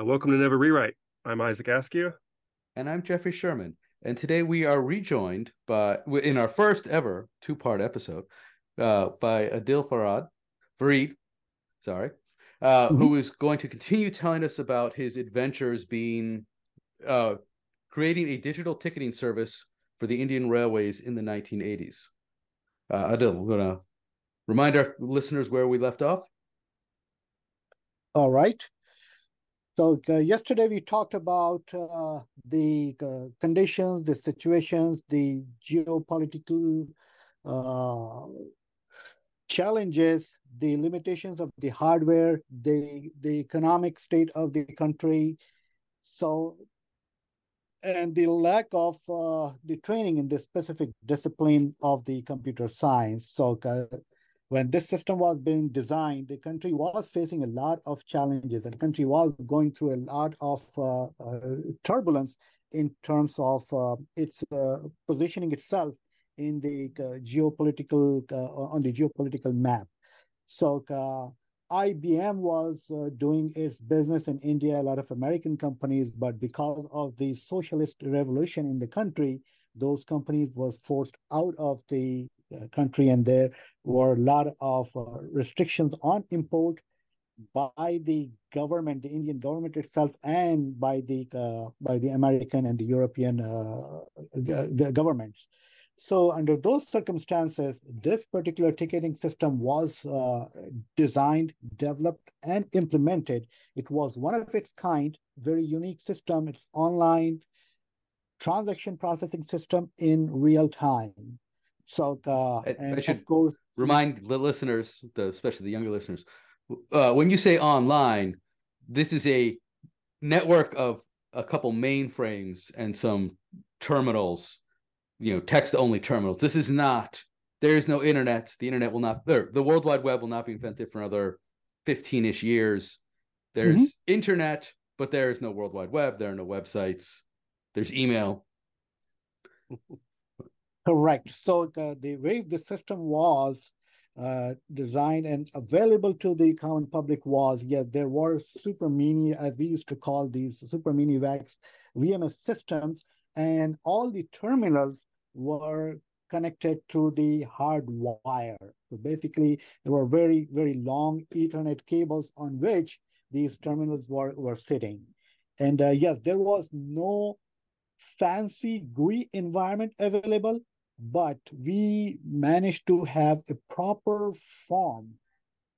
Uh, welcome to Never Rewrite. I'm Isaac Askew. And I'm Jeffrey Sherman. And today we are rejoined by, in our first ever two part episode, uh, by Aadil Farad, Farid, sorry, uh, mm-hmm. who is going to continue telling us about his adventures being uh, creating a digital ticketing service for the Indian Railways in the 1980s. Uh, Aadil, we're going to remind our listeners where we left off. All right. So uh, yesterday we talked about uh, the uh, conditions, the situations, the geopolitical uh, challenges, the limitations of the hardware, the the economic state of the country. So and the lack of uh, the training in this specific discipline of the computer science. So uh, when this system was being designed, the country was facing a lot of challenges. The country was going through a lot of uh, uh turbulence in terms of uh, its uh, positioning itself in the geopolitical on the geopolitical map. So IBM was uh, doing its business in India, a lot of American companies, but because of the socialist revolution in the country, those companies was forced out of the uh, country, and there were a lot of uh, restrictions on import by the government, the Indian government itself, and by the uh, by the American and the European uh, the governments. So under those circumstances, this particular ticketing system was uh, designed, developed, and implemented. It was one of its kind, very unique system. It's online transaction processing system in real time. So, uh, and I should of course, remind the listeners, the, especially the younger listeners, uh, when you say online, this is a network of a couple mainframes and some terminals you know text only terminals. This is not. There is no internet. The internet will not. There, the World Wide Web will not be invented for another fifteen ish years. There's mm-hmm. internet, but there is no World Wide Web. There are no websites. There's email. Correct. So the, the way the system was uh, designed and available to the common public was yes, there were super mini, as we used to call these super mini VAX VMS systems, and all the terminals were connected to the hard wire. So basically, there were very, very long Ethernet cables on which these terminals were, were sitting. And uh, yes, there was no fancy GUI environment available, but we managed to have a proper form.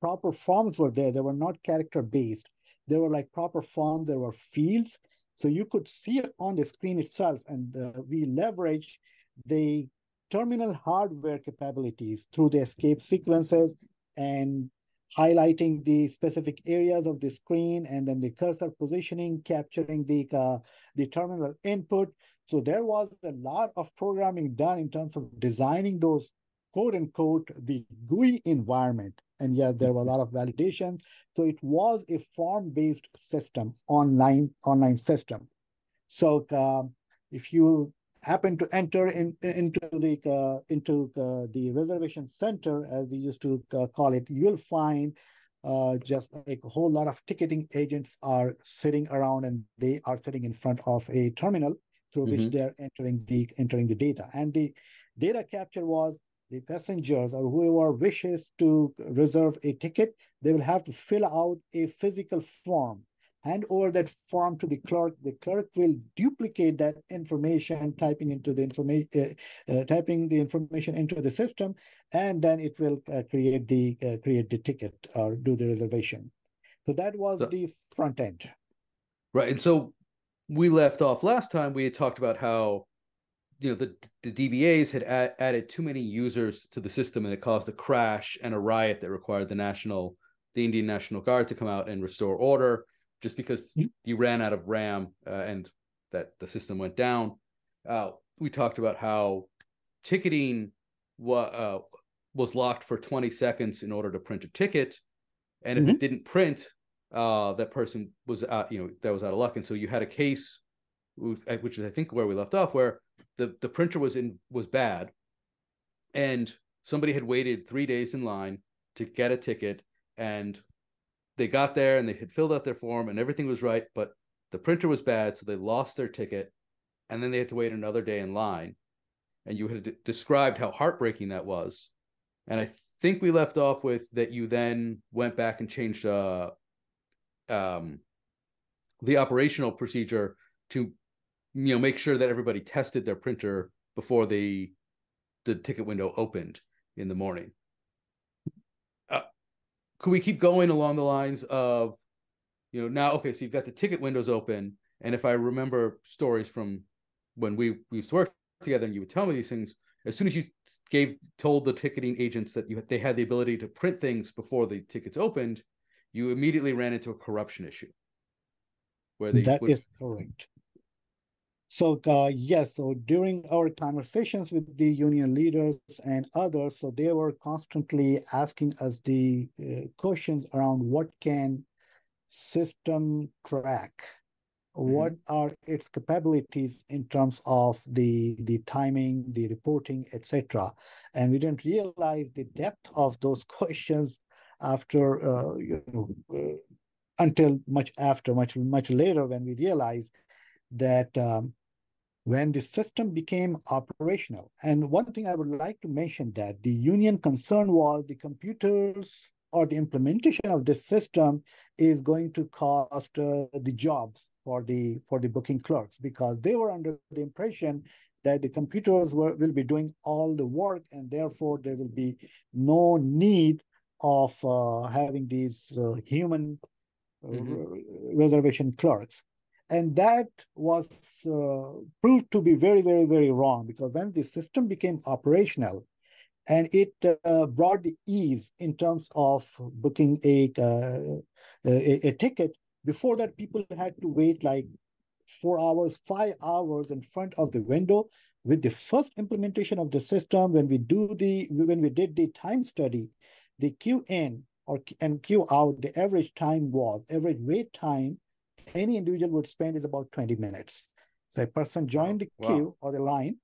Proper forms were there. They were not character based. They were like proper form. There were fields. So you could see it on the screen itself. And uh, we leverage the terminal hardware capabilities through the escape sequences and highlighting the specific areas of the screen and then the cursor positioning, capturing the, uh, the terminal input. So there was a lot of programming done in terms of designing those quote unquote the GUI environment. And yeah, there were a lot of validations. So it was a form-based system, online online system. So uh, if you happen to enter in, into the uh, into uh, the reservation center, as we used to uh, call it, you'll find uh, just a whole lot of ticketing agents are sitting around, and they are sitting in front of a terminal through mm-hmm. which they're entering the entering the data. And the data capture was the passengers or whoever wishes to reserve a ticket, they will have to fill out a physical form hand over that form to the clerk. The clerk will duplicate that information, typing into the information, uh, uh, typing the information into the system, and then it will uh, create the uh, create the ticket or do the reservation. So that was so, the front end. Right, and so we left off last time. We had talked about how you know the the DBAs had ad- added too many users to the system, and it caused a crash and a riot that required the national, the Indian National Guard to come out and restore order just because mm-hmm. you ran out of RAM uh, and that the system went down. Uh, we talked about how ticketing wa- uh, was locked for 20 seconds in order to print a ticket, and if mm-hmm. it didn't print, uh, that person was out, you know that was out of luck, and so you had a case, which is I think where we left off, where the the printer was in was bad, and somebody had waited three days in line to get a ticket, and they got there and they had filled out their form and everything was right, but the printer was bad, so they lost their ticket, and then they had to wait another day in line. And you had d- described how heartbreaking that was, and I think we left off with that you then went back and changed uh, um, the operational procedure to you know make sure that everybody tested their printer before the the ticket window opened in the morning. Uh, could we keep going along the lines of you know now okay so you've got the ticket windows open and if i remember stories from when we, we used to work together and you would tell me these things as soon as you gave told the ticketing agents that you they had the ability to print things before the tickets opened you immediately ran into a corruption issue where they that would... is correct. So uh, yes so during our conversations with the union leaders and others so they were constantly asking us the uh, questions around what can system track? Mm-hmm. what are its capabilities in terms of the the timing the reporting etc and we didn't realize the depth of those questions after uh, you know uh, until much after much much later when we realized that um, when the system became operational. And one thing i would like to mention that the union concern was the computers or the implementation of this system is going to cost uh, the jobs for the for the booking clerks because they were under the impression that the computers were, will be doing all the work and therefore there will be no need of uh, having these uh, human uh, mm-hmm. reservation clerks and that was uh, proved to be very very very wrong because when the system became operational and it uh, brought the ease in terms of booking a, uh, a, a ticket. Before that, people had to wait like four hours, five hours in front of the window. With the first implementation of the system, when we do the when we did the time study, the queue in or and queue out, the average time was average wait time any individual would spend is about 20 minutes. So a person joined the wow. queue or the line,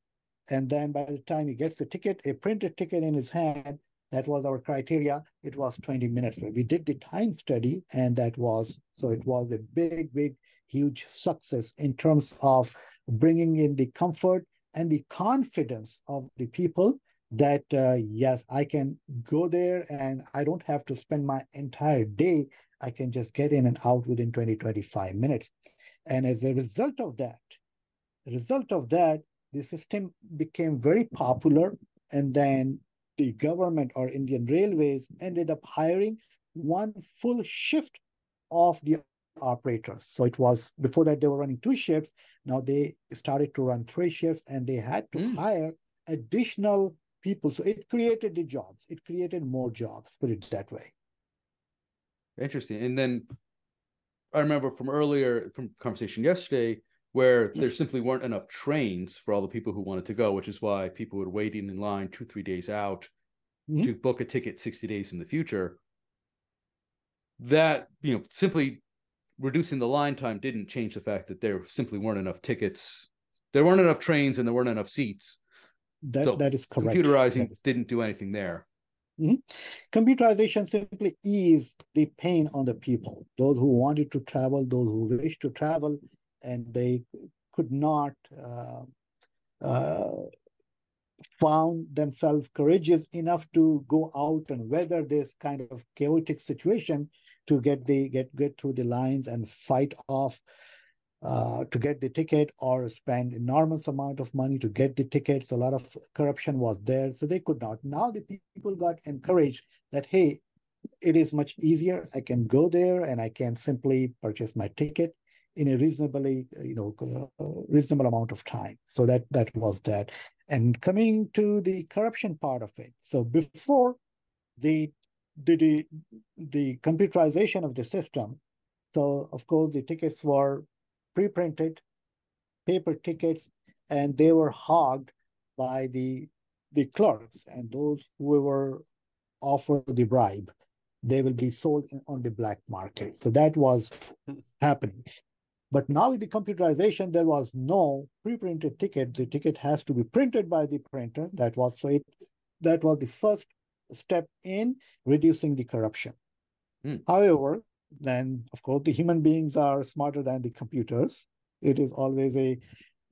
and then by the time he gets the ticket, a printed ticket in his hand, that was our criteria. It was 20 minutes. We did the time study, and that was so it was a big, big, huge success in terms of bringing in the comfort and the confidence of the people that uh, yes, I can go there and I don't have to spend my entire day. I can just get in and out within 20, 25 minutes. And as a result of that, result of that, the system became very popular and then the government or Indian Railways ended up hiring one full shift of the operators. So it was before that they were running two shifts. Now they started to run three shifts and they had to mm. hire additional people. So it created the jobs. It created more jobs, put it that way. Interesting. And then I remember from earlier from conversation yesterday, where there simply weren't enough trains for all the people who wanted to go, which is why people were waiting in line two, three days out mm-hmm. to book a ticket 60 days in the future. That, you know, simply reducing the line time didn't change the fact that there simply weren't enough tickets. There weren't enough trains and there weren't enough seats. That, so that is correct. Computerizing is... didn't do anything there. Mm-hmm. Computerization simply eased the pain on the people, those who wanted to travel, those who wished to travel, and they could not uh, uh, found themselves courageous enough to go out and weather this kind of chaotic situation to get the get get through the lines and fight off uh, to get the ticket or spend enormous amount of money to get the tickets. A lot of corruption was there, so they could not. Now the people got encouraged that hey, it is much easier. I can go there and I can simply purchase my ticket in a reasonably, you know, uh, reasonable amount of time. So that that was that. And coming to the corruption part of it. So before the the the, the computerization of the system, so of course the tickets were pre-printed, paper tickets, and they were hogged by the the clerks and those who were offered the bribe they will be sold on the black market. So that was happening. But now with the computerization, there was no pre-printed ticket. The ticket has to be printed by the printer. That was so it, that was the first step in reducing the corruption. Hmm. However, then of course the human beings are smarter than the computers. It is always a,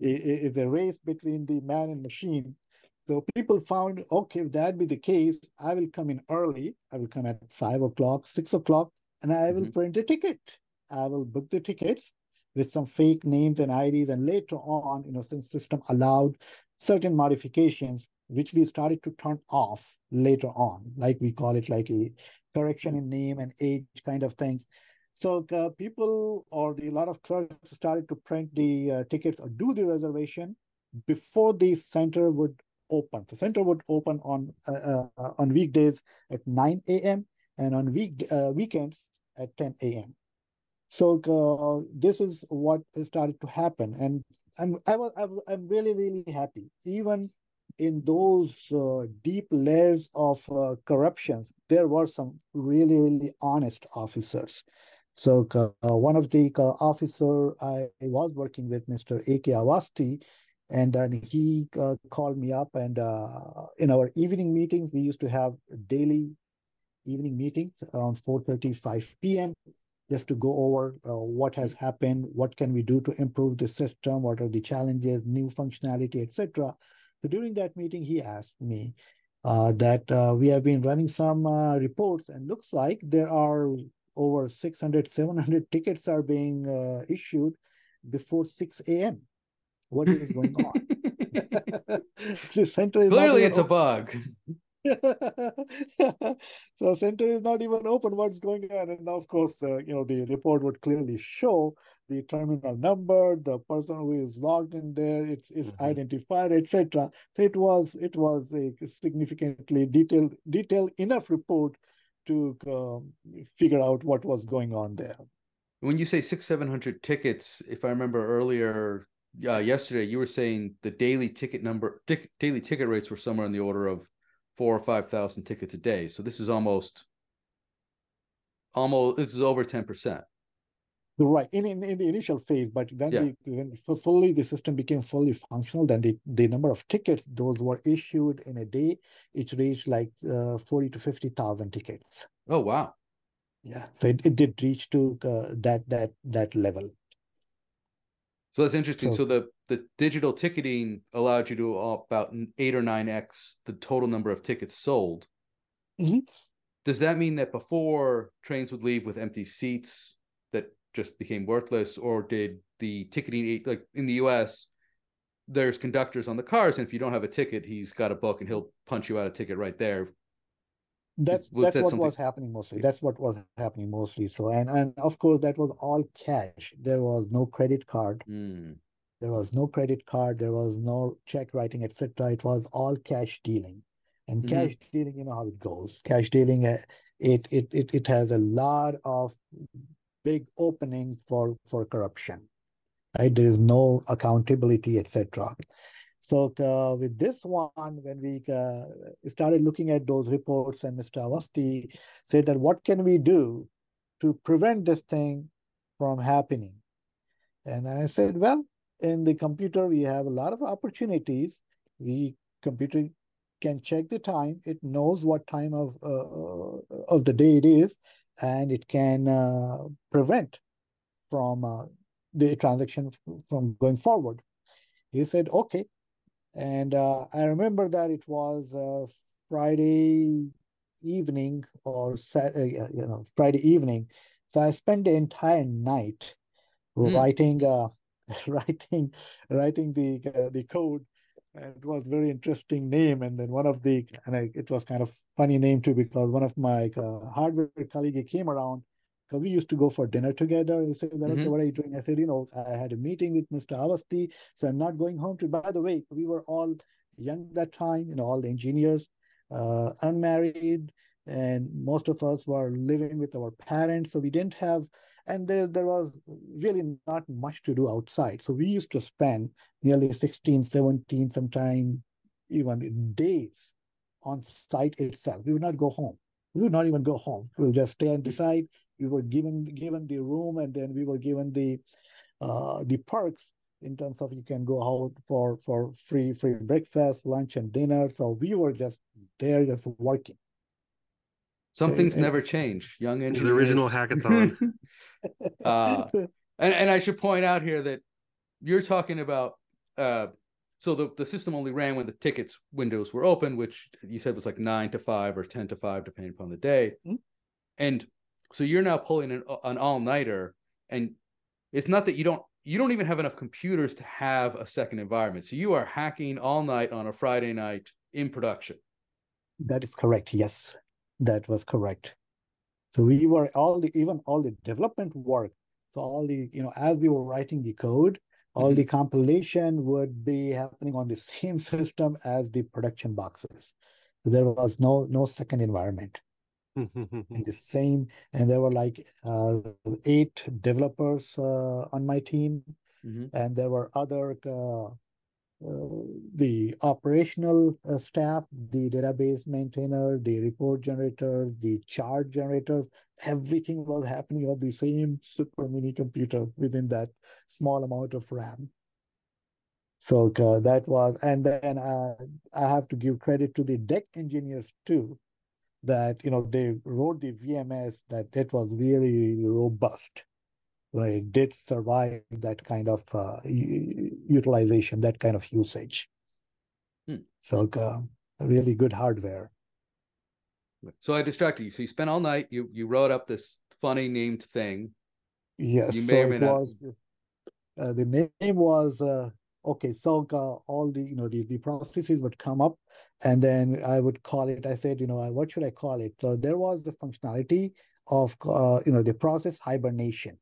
a, a race between the man and machine. So people found, okay, if that be the case, I will come in early. I will come at five o'clock, six o'clock, and I will mm-hmm. print a ticket. I will book the tickets with some fake names and IDs. And later on, you know, since system allowed certain modifications, which we started to turn off later on, like we call it like a correction in name and age kind of things. So uh, people or the a lot of clerks started to print the uh, tickets or do the reservation before the center would open. The center would open on uh, uh, on weekdays at 9 a.m. and on week uh, weekends at 10 a.m. So uh, this is what started to happen, and I'm I was, I'm really really happy. Even in those uh, deep layers of uh, corruptions, there were some really really honest officers. So uh, one of the uh, officer I was working with, Mr. A.K. Awasthi, and then he uh, called me up and uh, in our evening meetings we used to have daily evening meetings around 4.35 p.m just to go over what has happened what can we do to improve the system what are the challenges new functionality etc so during that meeting he asked me uh, that uh, we have been running some uh, reports and looks like there are over 600 700 tickets are being uh, issued before 6 a.m what is going on. the center is Clearly, it's open. a bug. so center is not even open. What's going on? And of course, uh, you know, the report would clearly show the terminal number, the person who is logged in there, it's, it's mm-hmm. identified, etc. So it was it was a significantly detailed detailed enough report to um, figure out what was going on there. When you say six seven hundred tickets, if I remember earlier, uh, yesterday you were saying the daily ticket number tic, daily ticket rates were somewhere in the order of four or five thousand tickets a day. So this is almost almost this is over 10 percent. Right in, in, in the initial phase but when yeah. the when fully the system became fully functional then the, the number of tickets those were issued in a day it reached like uh, 40 to 50 thousand tickets. Oh wow. Yeah so it, it did reach to uh, that that that level. So that's interesting. So, so, the the digital ticketing allowed you to about eight or nine x the total number of tickets sold. Mm-hmm. Does that mean that before trains would leave with empty seats that just became worthless, or did the ticketing like in the U.S. There's conductors on the cars, and if you don't have a ticket, he's got a book, and he'll punch you out a ticket right there that's was that's that what something... was happening mostly that's what was happening mostly so and and of course that was all cash there was no credit card mm. There was no credit card there was no check writing etc it was all cash dealing and mm-hmm. cash dealing you know how it goes cash dealing uh, it, it it it has a lot of big openings for for corruption right there is no accountability etc so uh, with this one, when we uh, started looking at those reports, and Mr. Awasthi said that what can we do to prevent this thing from happening? And then I said, well, in the computer we have a lot of opportunities. The computer can check the time; it knows what time of uh, of the day it is, and it can uh, prevent from uh, the transaction from going forward. He said, okay, and uh, I remember that it was uh, Friday evening or Saturday, uh, you know, Friday evening. So I spent the entire night mm. writing, uh, writing, writing the uh, the code. And it was very interesting name. And then one of the, and I, it was kind of funny name too because one of my uh, hardware colleague came around because we used to go for dinner together. He said, mm-hmm. okay, what are you doing? I said, you know, I had a meeting with Mr. Awasthi, so I'm not going home to. By the way, we were all young that time, you know, all the engineers, uh, unmarried, and most of us were living with our parents, so we didn't have, and there, there was really not much to do outside. So we used to spend nearly 16, 17, sometimes even days on site itself. We would not go home. We would not even go home. We'll just stay and decide we were given given the room and then we were given the uh, the perks in terms of you can go out for for free free breakfast lunch and dinner so we were just there just working Some Right, things right. never change. Young engineers. The original hackathon. Uh, and and I should point out here that you're talking about uh so the, the system only ran when the tickets windows were open, which you said was like nine to five or ten to five, depending upon the day. Mhm. And so you're now pulling an, an all nighter, and it's not that you don't you don't even have enough computers to have a second environment. So you are hacking all night on a Friday night in production. That is correct. Yes, that was correct. So we were all the even all the development work. So all the you know as we were writing the code, all the compilation would be happening on the same system as the production boxes. So there was no no second environment in the same, and there were like uh, eight developers uh, on my team, Mhm. and there were other uh, the operational uh, staff, the database maintainer, the report generators, the chart generators, everything was happening on the same super mini computer within that small amount of RAM. So uh, that was, and then uh, I have to give credit to the DEC engineers too, that you know they wrote the VMS that it was really robust. Right, it did survive that kind of uh, utilization, that kind of usage. Hmm. So uh, really good hardware. So I distracted you. So you spent all night. You you wrote up this funny named thing. Yes, You may so or may it not- was uh, the name was uh, okay. So uh, all the you know the, the processes would come up, and then I would call it. I said, you know, what should I call it? So there was the functionality of uh, you know the process hibernation.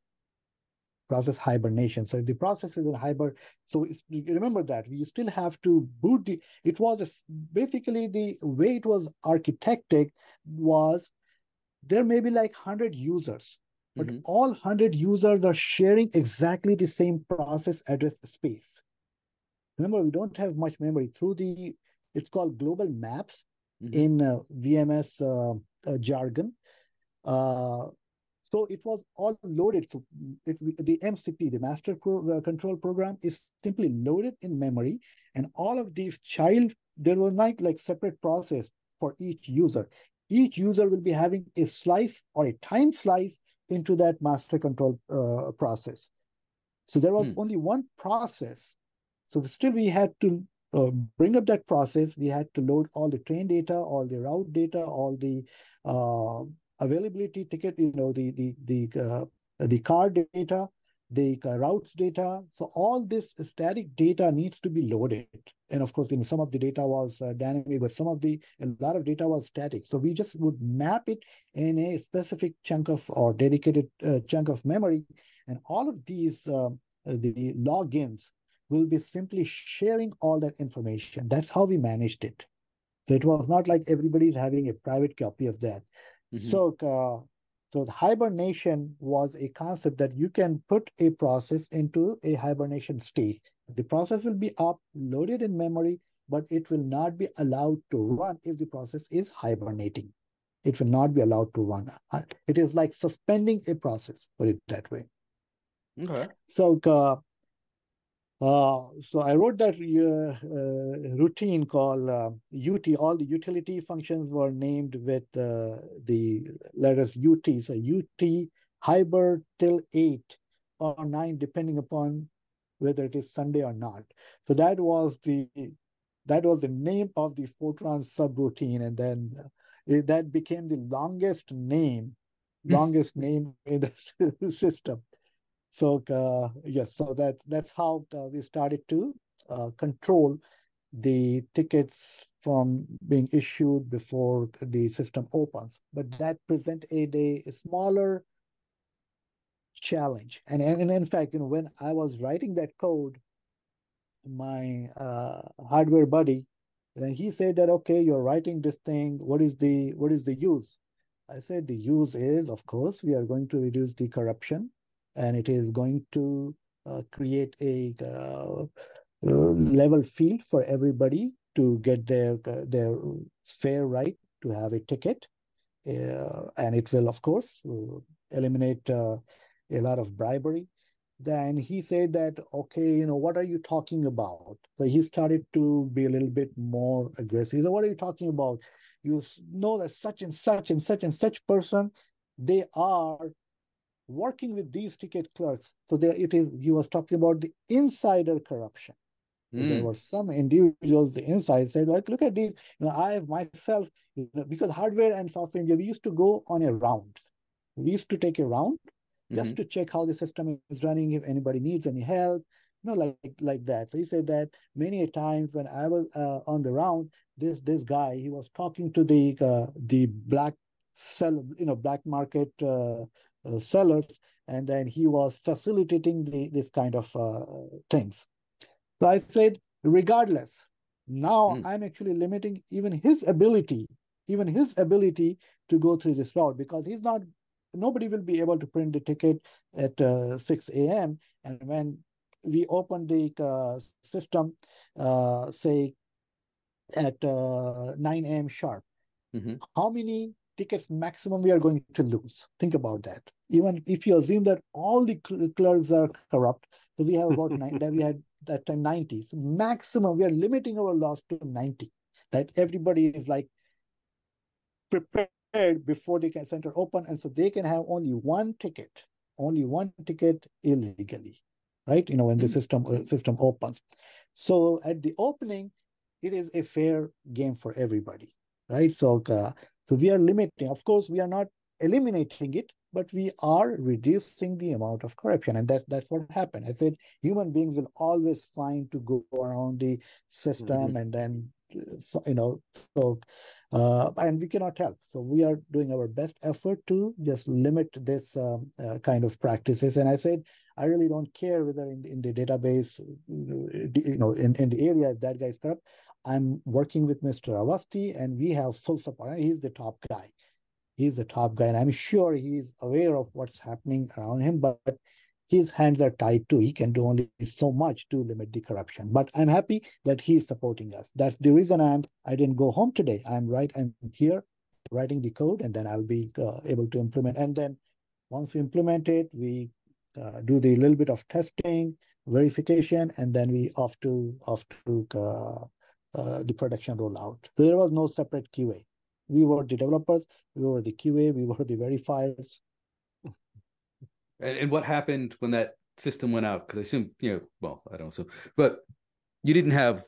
Process hibernation. So if the process is in hibern, so remember that we still have to boot the. It was a basically the way it was architected was there may be like hundred users but Mhm. all 100 users are sharing exactly the same process address space. Remember, we don't have much memory through the, it's called global maps Mhm. in uh, VMS uh, uh, jargon. So it was all loaded. So it, the MCP, the master pro, uh, control program, is simply loaded in memory, and all of these child, there was not like separate process for each user. Each user will be having a slice or a time slice into that master control uh, process. So there was Hmm. only one process. So still we had to uh, bring up that process. We had to load all the train data, all the route data, all the uh, availability ticket, you know, the the the uh, the car data, the uh, routes data. So all this static data needs to be loaded. And of course, you know, some of the data was uh, dynamic, but some of the a lot of data was static. So we just would map it in a specific chunk of or dedicated uh, chunk of memory, and all of these uh, the logins will be simply sharing all that information. That's how we managed it. So it was not like everybody's having a private copy of that. Mhm. So, uh, so the hibernation was a concept that you can put a process into a hibernation state. The process will be up, loaded in memory, but it will not be allowed to run if the process is hibernating. It will not be allowed to run. Uh, It is like suspending a process, put it that way. Okay. So, uh, so I wrote that uh, uh, routine called uh, UT. All the utility functions were named with uh, the letters UT. So UT hiber till eight or nine, depending upon whether it is Sunday or not. So that was the that was the name of the Fortran subroutine, and then uh, it, that became the longest name, longest name in the system. So uh, yes, so that that's how uh, we started to uh, control the tickets from being issued before the system opens. But that presented a, a smaller challenge. And, and, and in fact, you know, when I was writing that code, my uh, hardware buddy, and he said that, okay, you're writing this thing. What is the what is the use? I said the use is, of course, we are going to reduce the corruption, and it is going to uh, create a uh, uh, level field for everybody to get their uh, their fair right to have a ticket, uh, and it will, of course, eliminate a lot of bribery. Then he said that, okay, you know, what are you talking about? So he started to be a little bit more aggressive. Said, what are you talking about? you know that such and such and such and such person, they are working with these ticket clerks. So there it is, he was talking about the insider corruption. Mm. There were some individuals, the inside said, like, look at these. You know, I have myself, you know, because hardware and software engineer, we used to go on a round. We used to take a round just mm-hmm. to check how the system is running, if anybody needs any help, you know, like like that. So he said that many a times when I was uh, on the round, this this guy he was talking to the uh, the black sell, you know, black market uh, sellers, and then he was facilitating the this kind of uh, things. So I said, regardless, now mm. I'm actually limiting even his ability, even his ability to go through this route because he's not nobody will be able to print the ticket at uh, 6 a.m. And when we open the uh, system, uh, say at uh, 9 a.m. sharp, mm-hmm. how many tickets maximum we are going to lose? Think about that. Even if you assume that all the cl- clerks are corrupt, so we have about nine, that we had that time 90. So maximum, we are limiting our loss to 90. That everybody is like prepared before the center open, and so they can have only one ticket, only one ticket illegally, right? You know, when the hmm. system uh, system opens. So at the opening, it is a fair game for everybody, right? So, uh, so we are limiting. Of course, we are not eliminating it, but we are reducing the amount of corruption, and that's that's what happened. I said human beings will always find to go around the system mm-hmm. and then you know so uh, and we cannot help. So we are doing our best effort to just limit this um, uh, kind of practices. And i said i really don't care whether in, in the database you know in, in the area if that guy is corrupt. I'm working with mr Awasthi and we have full support. He's the top guy he's the top guy and i'm sure he's aware of what's happening around him but his hands are tied too. He can do only so much to limit the corruption. But I'm happy that he's supporting us. That's the reason I'm I didn't go home today. I'm right. I'm here writing the code, and then I'll be uh, able to implement. And then once we implement it, we uh, do the little bit of testing, verification, and then we off to off to uh, uh the production rollout. So there was no separate QA. We were the developers, we were the QA, we were the verifiers, and, and what happened when that system went out? Because I assume, you know, well, I don't assume, but you didn't have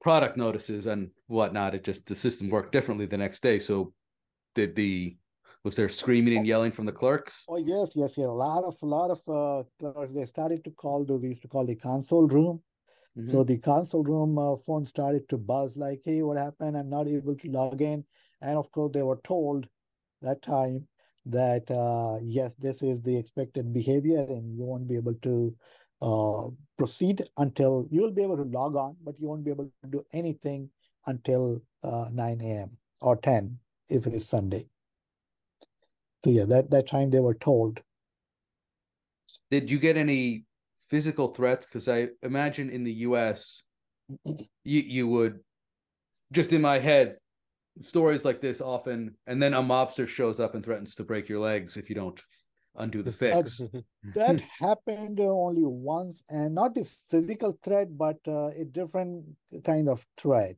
product notices and whatnot. It just the system worked differently the next day. So did the was there screaming and yelling from the clerks? Oh yes, yes, yeah. A lot of a lot of uh, clerks. They started to call the we used to call the console room. Mm-hmm. So the console room uh, phone started to buzz like, "Hey, what happened? I'm not able to log in." And of course, they were told that time that uh, yes, this is the expected behavior and you won't be able to uh, proceed until you will be able to log on, but you won't be able to do anything until uh, 9 a.m. or 10 if it is Sunday. So yeah, that, that time they were told. Did you get any physical threats? Because I imagine in the U.S. you you would just in my head stories like this often, and then a mobster shows up and threatens to break your legs if you don't undo the fix. that happened only once, and not the physical threat, but uh, a different kind of threat.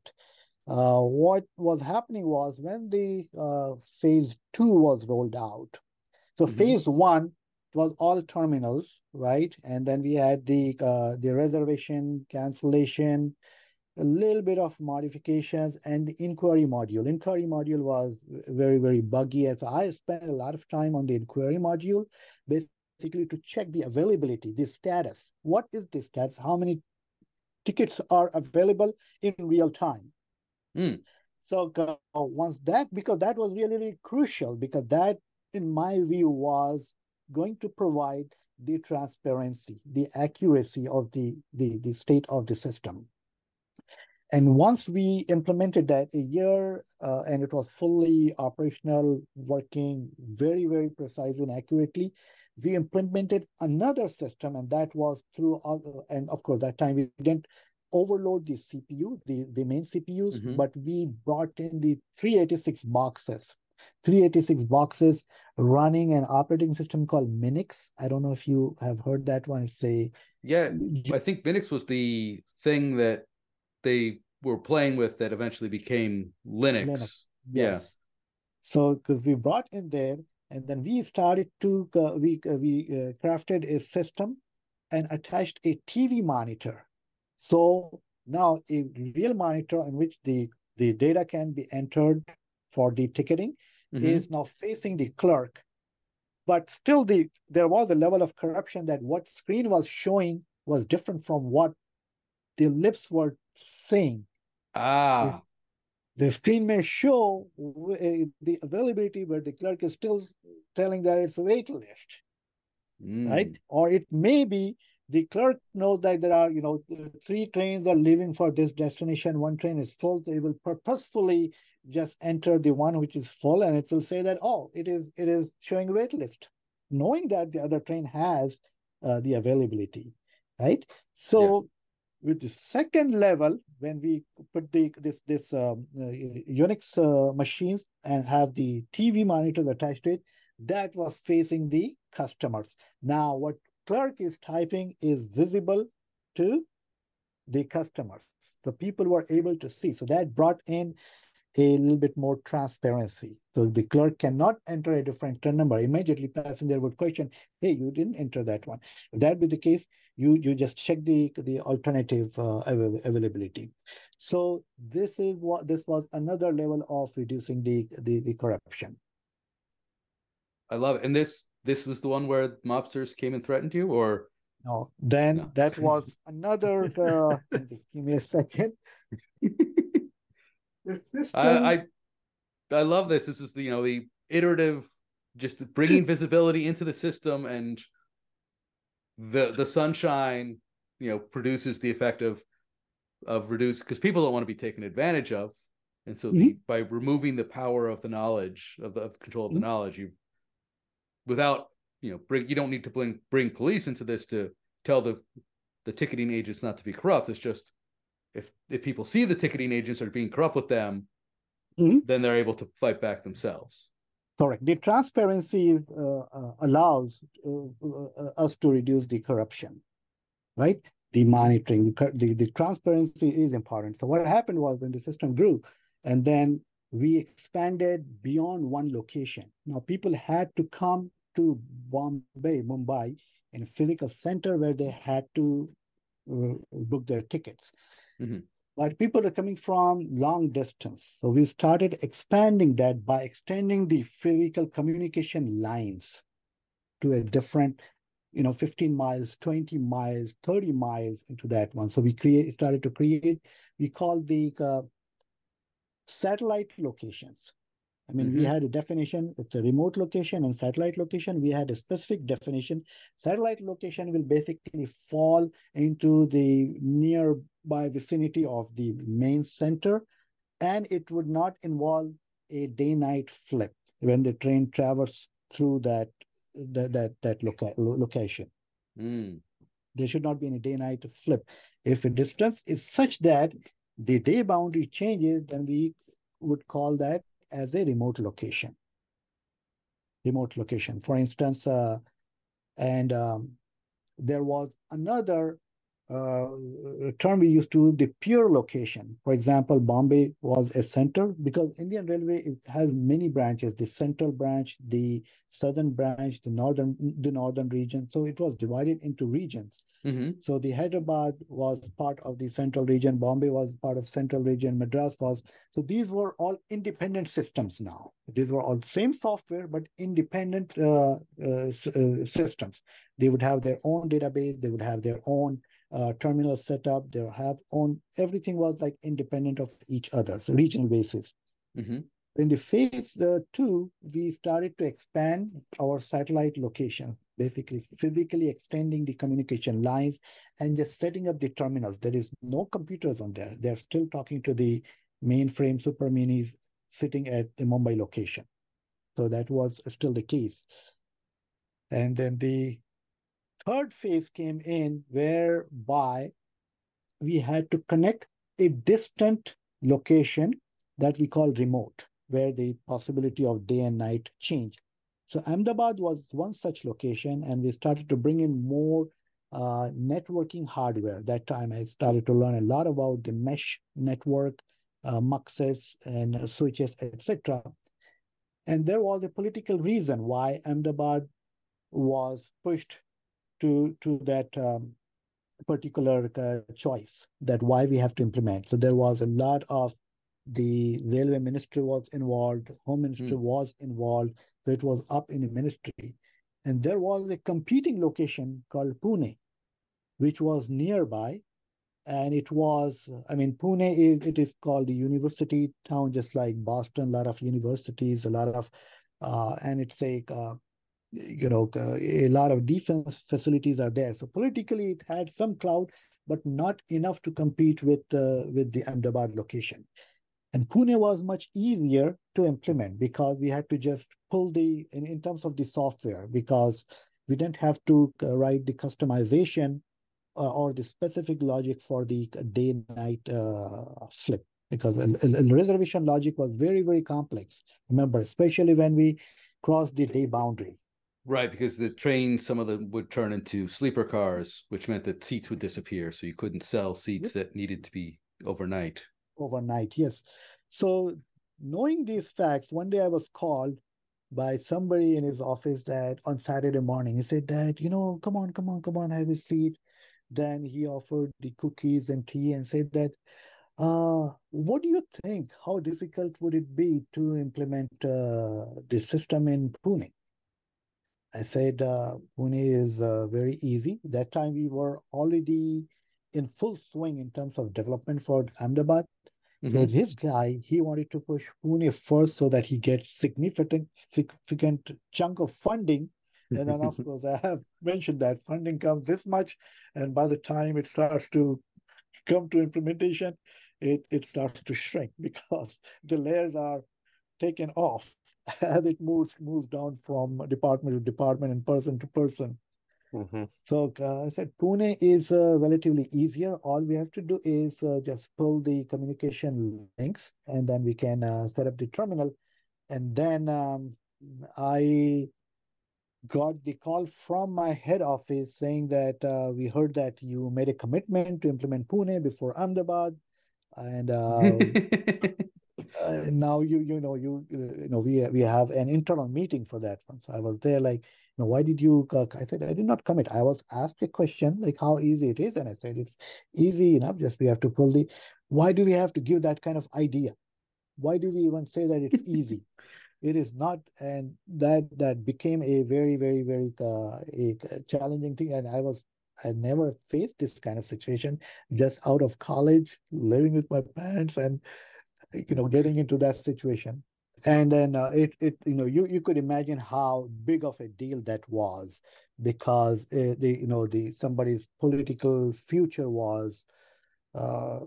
Uh, what was happening was when the uh, phase two was rolled out. So mm-hmm. phase one was all terminals, right? And then we had the uh, the reservation cancellation, a little bit of modifications and the inquiry module. Inquiry module was very, very buggy. So I spent a lot of time on the inquiry module, basically to check the availability, the status. What is the status? How many tickets are available in real time? Mm. So uh, once that, because that was really, really crucial, because that, in my view, was going to provide the transparency, the accuracy of the, the, the state of the system. And once we implemented that a year uh, and it was fully operational, working very, very precisely and accurately, we implemented another system and that was through, other, and of course, that time we didn't overload the CPU, the, the main CPUs, mm-hmm. but we brought in the 386 boxes. 386 boxes running an operating system called Minix. I don't know if you have heard that one. It's a yeah. I think Minix was the thing that they were playing with that eventually became Linux. Linux. Yes. So because we brought in there, and then we started to uh, we uh, we uh, crafted a system and attached a TV monitor. So now a real monitor in which the the data can be entered for the ticketing Mhm. is now facing the clerk. But still the there was a level of corruption that what screen was showing was different from what the lips were saying. Ah, The screen may show uh, the availability, but the clerk is still telling that it's a wait list, right? mm, Or it may be the clerk knows that there are, you know, three trains are leaving for this destination. One train is full, so it will purposefully just enter the one which is full, and it will say that, oh, it is it is showing wait list, knowing that the other train has uh, the availability, right? So with the second level, when we put the this this um, uh, Unix uh, machines and have the TV monitors attached to it, that was facing the customers. Now, what clerk is typing is visible to the customers. The people were able to see. So that brought in a little bit more transparency. So the clerk cannot enter a different turn number. Immediately passenger would question, hey, you didn't enter that one. If that be the case, you you just check the the alternative uh, avail- availability. So this is what this was another level of reducing the the, the corruption. I love it. And this this is the one where mobsters came and threatened you, or No, then No. that was another. Uh, just give me a second. The system- I, I I love this. This is the you know the iterative, just bringing visibility into the system, and the the sunshine, you know, produces the effect of of reduce because people don't want to be taken advantage of, and so the by removing the power of the knowledge of the of control of the Mhm. knowledge, you without you know bring you don't need to bring bring police into this to tell the the ticketing agents not to be corrupt. It's just if if people see the ticketing agents are being corrupt with them, Mhm. then they're able to fight back themselves. Correct. The transparency uh, uh, allows uh, uh, us to reduce the corruption, right? The monitoring, the, the, the transparency is important. So what happened was when the system grew, and then we expanded beyond one location. Now people had to come to Bombay, Mumbai, in a physical center where they had to uh, book their tickets. Mhm. But people are coming from long distance. So we started expanding that by extending the physical communication lines to a different, you know, 15 miles, 20 miles, 30 miles into that one. So we create started to create, we call the uh, satellite locations. I mean, we Mhm. had a definition, it's a remote location and satellite location. We had a specific definition. Satellite location will basically fall into the nearby vicinity of the main center, and it would not involve a day-night flip when the train travels through that that that, that loca- location. Mm. There should not be any day-night flip. If a distance is such that the day boundary changes, then we would call that as a remote location. Remote location, for instance, uh, and um, there was another uh, term we used to the pure location. For example, Bombay was a center because Indian Railway it has many branches: the central branch, the southern branch, the northern the northern region. So it was divided into regions. hmm So the Hyderabad was part of the central region, Bombay was part of central region, Madras was. So these were all independent systems now. These were all same software, but independent uh, uh, uh, systems. They would have their own database, they would have their own uh, terminal setup, they have own, everything was like independent of each other, so regional basis. hmm In the phase uh, two, we started to expand our satellite location, basically physically extending the communication lines and just setting up the terminals. There is no computers on there. They're still talking to the mainframe super minis sitting at the Mumbai location. So that was still the case. And then the third phase came in whereby we had to connect a distant location that we call remote, where the possibility of day and night change. So Ahmedabad was one such location, and we started to bring in more uh, networking hardware. That time I started to learn a lot about the mesh network, uh, muxes and switches, etc. And there was a political reason why Ahmedabad was pushed to to that um, particular uh, choice that why we have to implement. So there was a lot of the railway ministry was involved, home ministry mm. was involved, so it was up in the ministry. And there was a competing location called Pune, which was nearby. And it was, I mean, Pune is, it is called the university town, just like Boston, a lot of universities, a lot of, uh, and it's a, uh, you know, uh, a lot of defense facilities are there. So politically, it had some clout, but not enough to compete with uh, with the Ahmedabad location. And Pune was much easier to implement because we had to just pull the, in, in terms of the software, because we didn't have to uh, write the customization uh, or the specific logic for the day night uh, flip because the reservation logic was very, very complex. Remember, especially when we crossed the day boundary. Right, because the trains, some of them would turn into sleeper cars, which meant that seats would disappear. So you couldn't sell seats yep. that needed to be overnight overnight. Yes. So knowing these facts, one day I was called by somebody in his office that on Saturday morning, he said that, you know, come on, come on, come on, have a seat. Then he offered the cookies and tea and said that, uh, what do you think? How difficult would it be to implement uh, this system in Pune? I said, uh, Pune is uh, very easy. That time we were already in full swing in terms of development for Ahmedabad. Mm-hmm. So his guy, he wanted to push Pune first so that he gets significant significant chunk of funding. And then of course I have mentioned that funding comes this much, and by the time it starts to come to implementation, it, it starts to shrink because the layers are taken off as it moves moves down from department to department and person to person. Mm-hmm. So uh, I said Pune is uh, relatively easier. All we have to do is uh, just pull the communication links, and then we can uh, set up the terminal. And then um, I got the call from my head office saying that uh, we heard that you made a commitment to implement Pune before Ahmedabad, and uh, uh, now you you know you you know we we have an internal meeting for that one. So I was there like know, why did you, uh, I said, I did not commit. I was asked a question like how easy it is. And I said, it's easy enough. Just we have to pull the, why do we have to give that kind of idea? Why do we even say that it's easy? it is not. And that, that became a very, very, very uh, a challenging thing. And I was, I never faced this kind of situation just out of college, living with my parents and, you know, getting into that situation and then uh, it it you know you you could imagine how big of a deal that was because uh, the you know the somebody's political future was uh,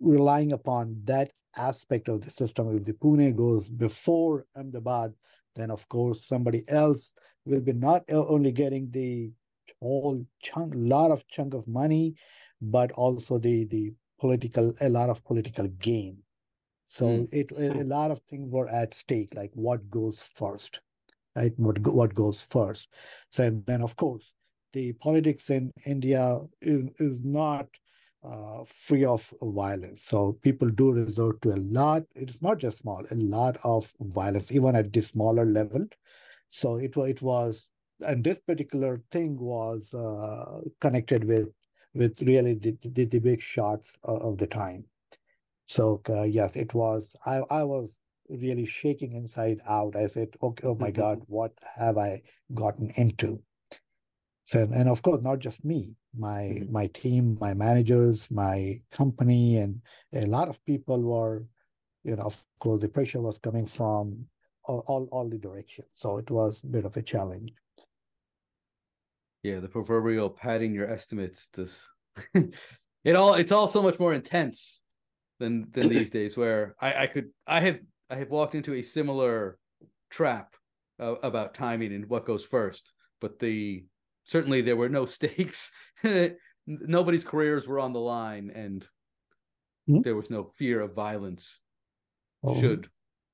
relying upon that aspect of the system. If the Pune goes before Ahmedabad, then of course somebody else will be not only getting the whole chunk, lot of chunk of money, but also the the political a lot of political gain. So mm. it a lot of things were at stake, like what goes first, right? What what goes first. So then, of course, the politics in India is is not uh, free of violence. So people do resort to a lot. It's not just small, a lot of violence, even at the smaller level. So it was it was, and this particular thing was uh, connected with with really the, the, the big shots of the time. So uh, yes, it was. I I was really shaking inside out. I said, "Okay, oh my God, what have I gotten into?" So and of course, not just me, my mm-hmm. my team, my managers, my company, and a lot of people were, you know, of course, the pressure was coming from all all, all the directions. So it was a bit of a challenge. Yeah, the proverbial padding your estimates. This it all it's all so much more intense than than these days where I, I could I have I have walked into a similar trap uh, about timing and what goes first, but the certainly there were no stakes. Nobody's careers were on the line, and mm-hmm. there was no fear of violence. Oh. Should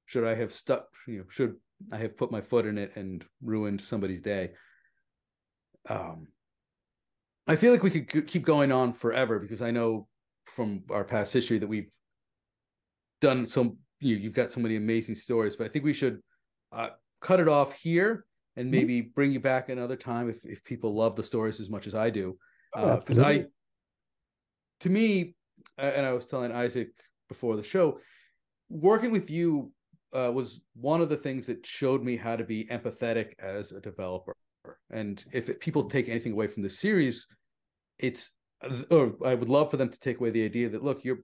should I have stuck? You know, should I have put my foot in it and ruined somebody's day? Um, I feel like we could keep going on forever because I know from our past history that we've done some you you've got so many amazing stories, but I think we should uh, cut it off here and Mhm. maybe bring you back another time if if people love the stories as much as I do. Oh, Because I, to me, and I was telling Isaac before the show, working with you uh, was one of the things that showed me how to be empathetic as a developer. And if it, people take anything away from the series, it's or I would love for them to take away the idea that look, you're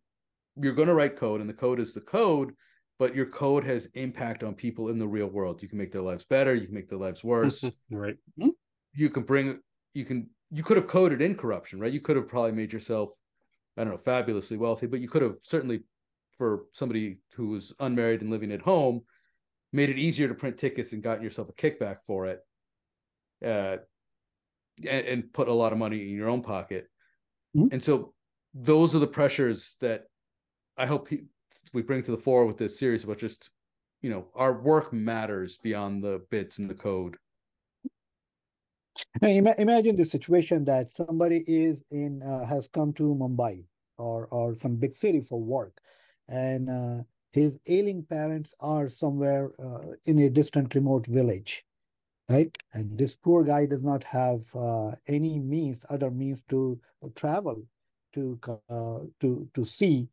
you're going to write code, and the code is the code, but your code has impact on people in the real world. You can make their lives better, you can make their lives worse. right. you can bring you can you could have coded in corruption, right? You could have probably made yourself, I don't know, fabulously wealthy, but you could have certainly for somebody who was unmarried and living at home, made it easier to print tickets and gotten yourself a kickback for it. Uh and, and put a lot of money in your own pocket. Mhm. And so those are the pressures that I hope he, we bring to the fore with this series about just, you know, our work matters beyond the bits and the code. Now, ima- imagine the situation that somebody is in uh, has come to Mumbai or or some big city for work, and uh, his ailing parents are somewhere uh, in a distant remote village, right? And this poor guy does not have uh, any means, other means to travel to uh, to to see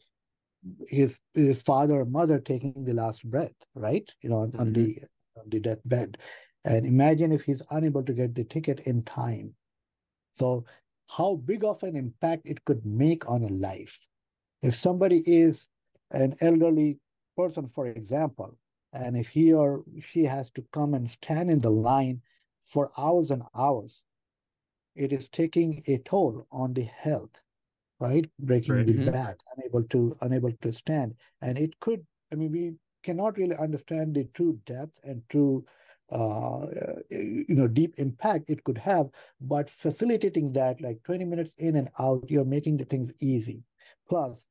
his his father or mother taking the last breath, right? You know, on, on Mhm. the on the deathbed. And imagine if he's unable to get the ticket in time. So, how big of an impact it could make on a life. If somebody is an elderly person, for example, and if he or she has to come and stand in the line for hours and hours, it is taking a toll on the health, right? Breaking Right. the Mhm. back, unable to unable to stand, and it could. I mean, we cannot really understand the true depth and true uh, you know, deep impact it could have, but facilitating that, like 20 minutes in and out, you're making the things easy. Plus,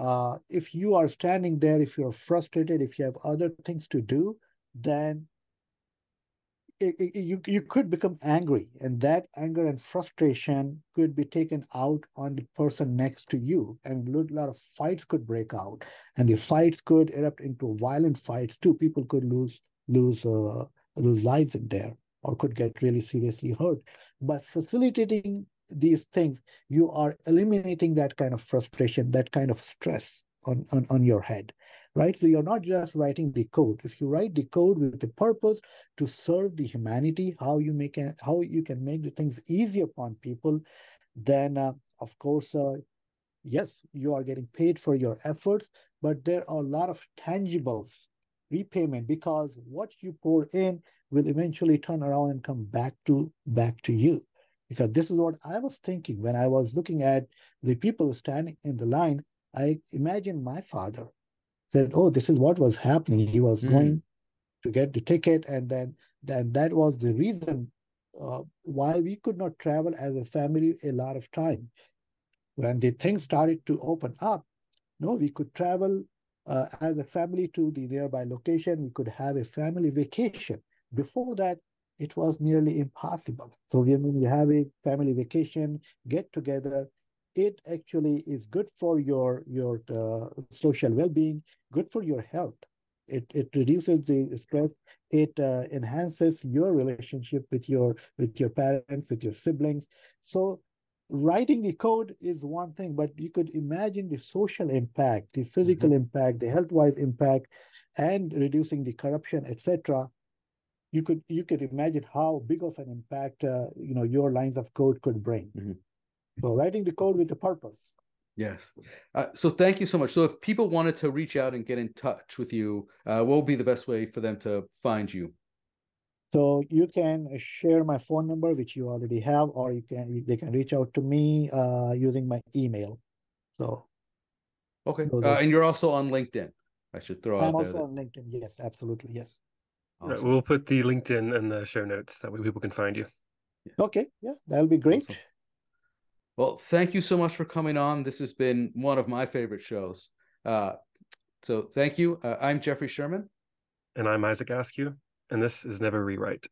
uh, if you are standing there, if you're frustrated, if you have other things to do, then it, it- you you could become angry, and that anger and frustration could be taken out on the person next to you, and a lot of fights could break out, and the fights could erupt into violent fights too. People could lose lose uh, lose lives in there, or could get really seriously hurt. By facilitating these things, you are eliminating that kind of frustration, that kind of stress on on, on your head right? So you're not just writing the code. If you write the code with the purpose to serve the humanity, how you make a, how you can make the things easier upon people, then uh, of course, uh, yes, you are getting paid for your efforts, but there are a lot of tangibles repayment because what you pour in will eventually turn around and come back to back to you. Because this is what I was thinking when I was looking at the people standing in the line. I imagined my father said, "Oh, this is what was happening. He was Mm. going to get the ticket, and then then that was the reason uh, why we could not travel as a family a lot of time. When the things started to open up, no, we could travel uh, as a family to the nearby location. We could have a family vacation. Before that, it was nearly impossible. So when you have a family vacation, get together, it actually is good for your your uh, social well-being, good for your health. It it reduces the stress. It uh, enhances your relationship with your with your parents, with your siblings. So writing the code is one thing, but you could imagine the social impact, the physical impact, the health-wise impact, and reducing the corruption, etc. You could you could imagine how big of an impact uh, you know your lines of code could bring. Mhm. So writing the code with a purpose. Yes. Uh, so thank you so much. So if people wanted to reach out and get in touch with you, uh, what would be the best way for them to find you? So you can share my phone number, which you already have, or you can they can reach out to me uh, using my email. So Okay. Uh, and you're also on LinkedIn. I should throw out. I'm out there. also that- on LinkedIn. Yes, absolutely. Yes. Awesome. We'll put the LinkedIn in the show notes. That way people can find you. Okay. Yeah, that'll be great. Awesome. Well, thank you so much for coming on. This has been one of my favorite shows. Uh, so thank you. Uh, I'm Jeffrey Sherman. And I'm Isaac Askew, and this is Never Rewrite.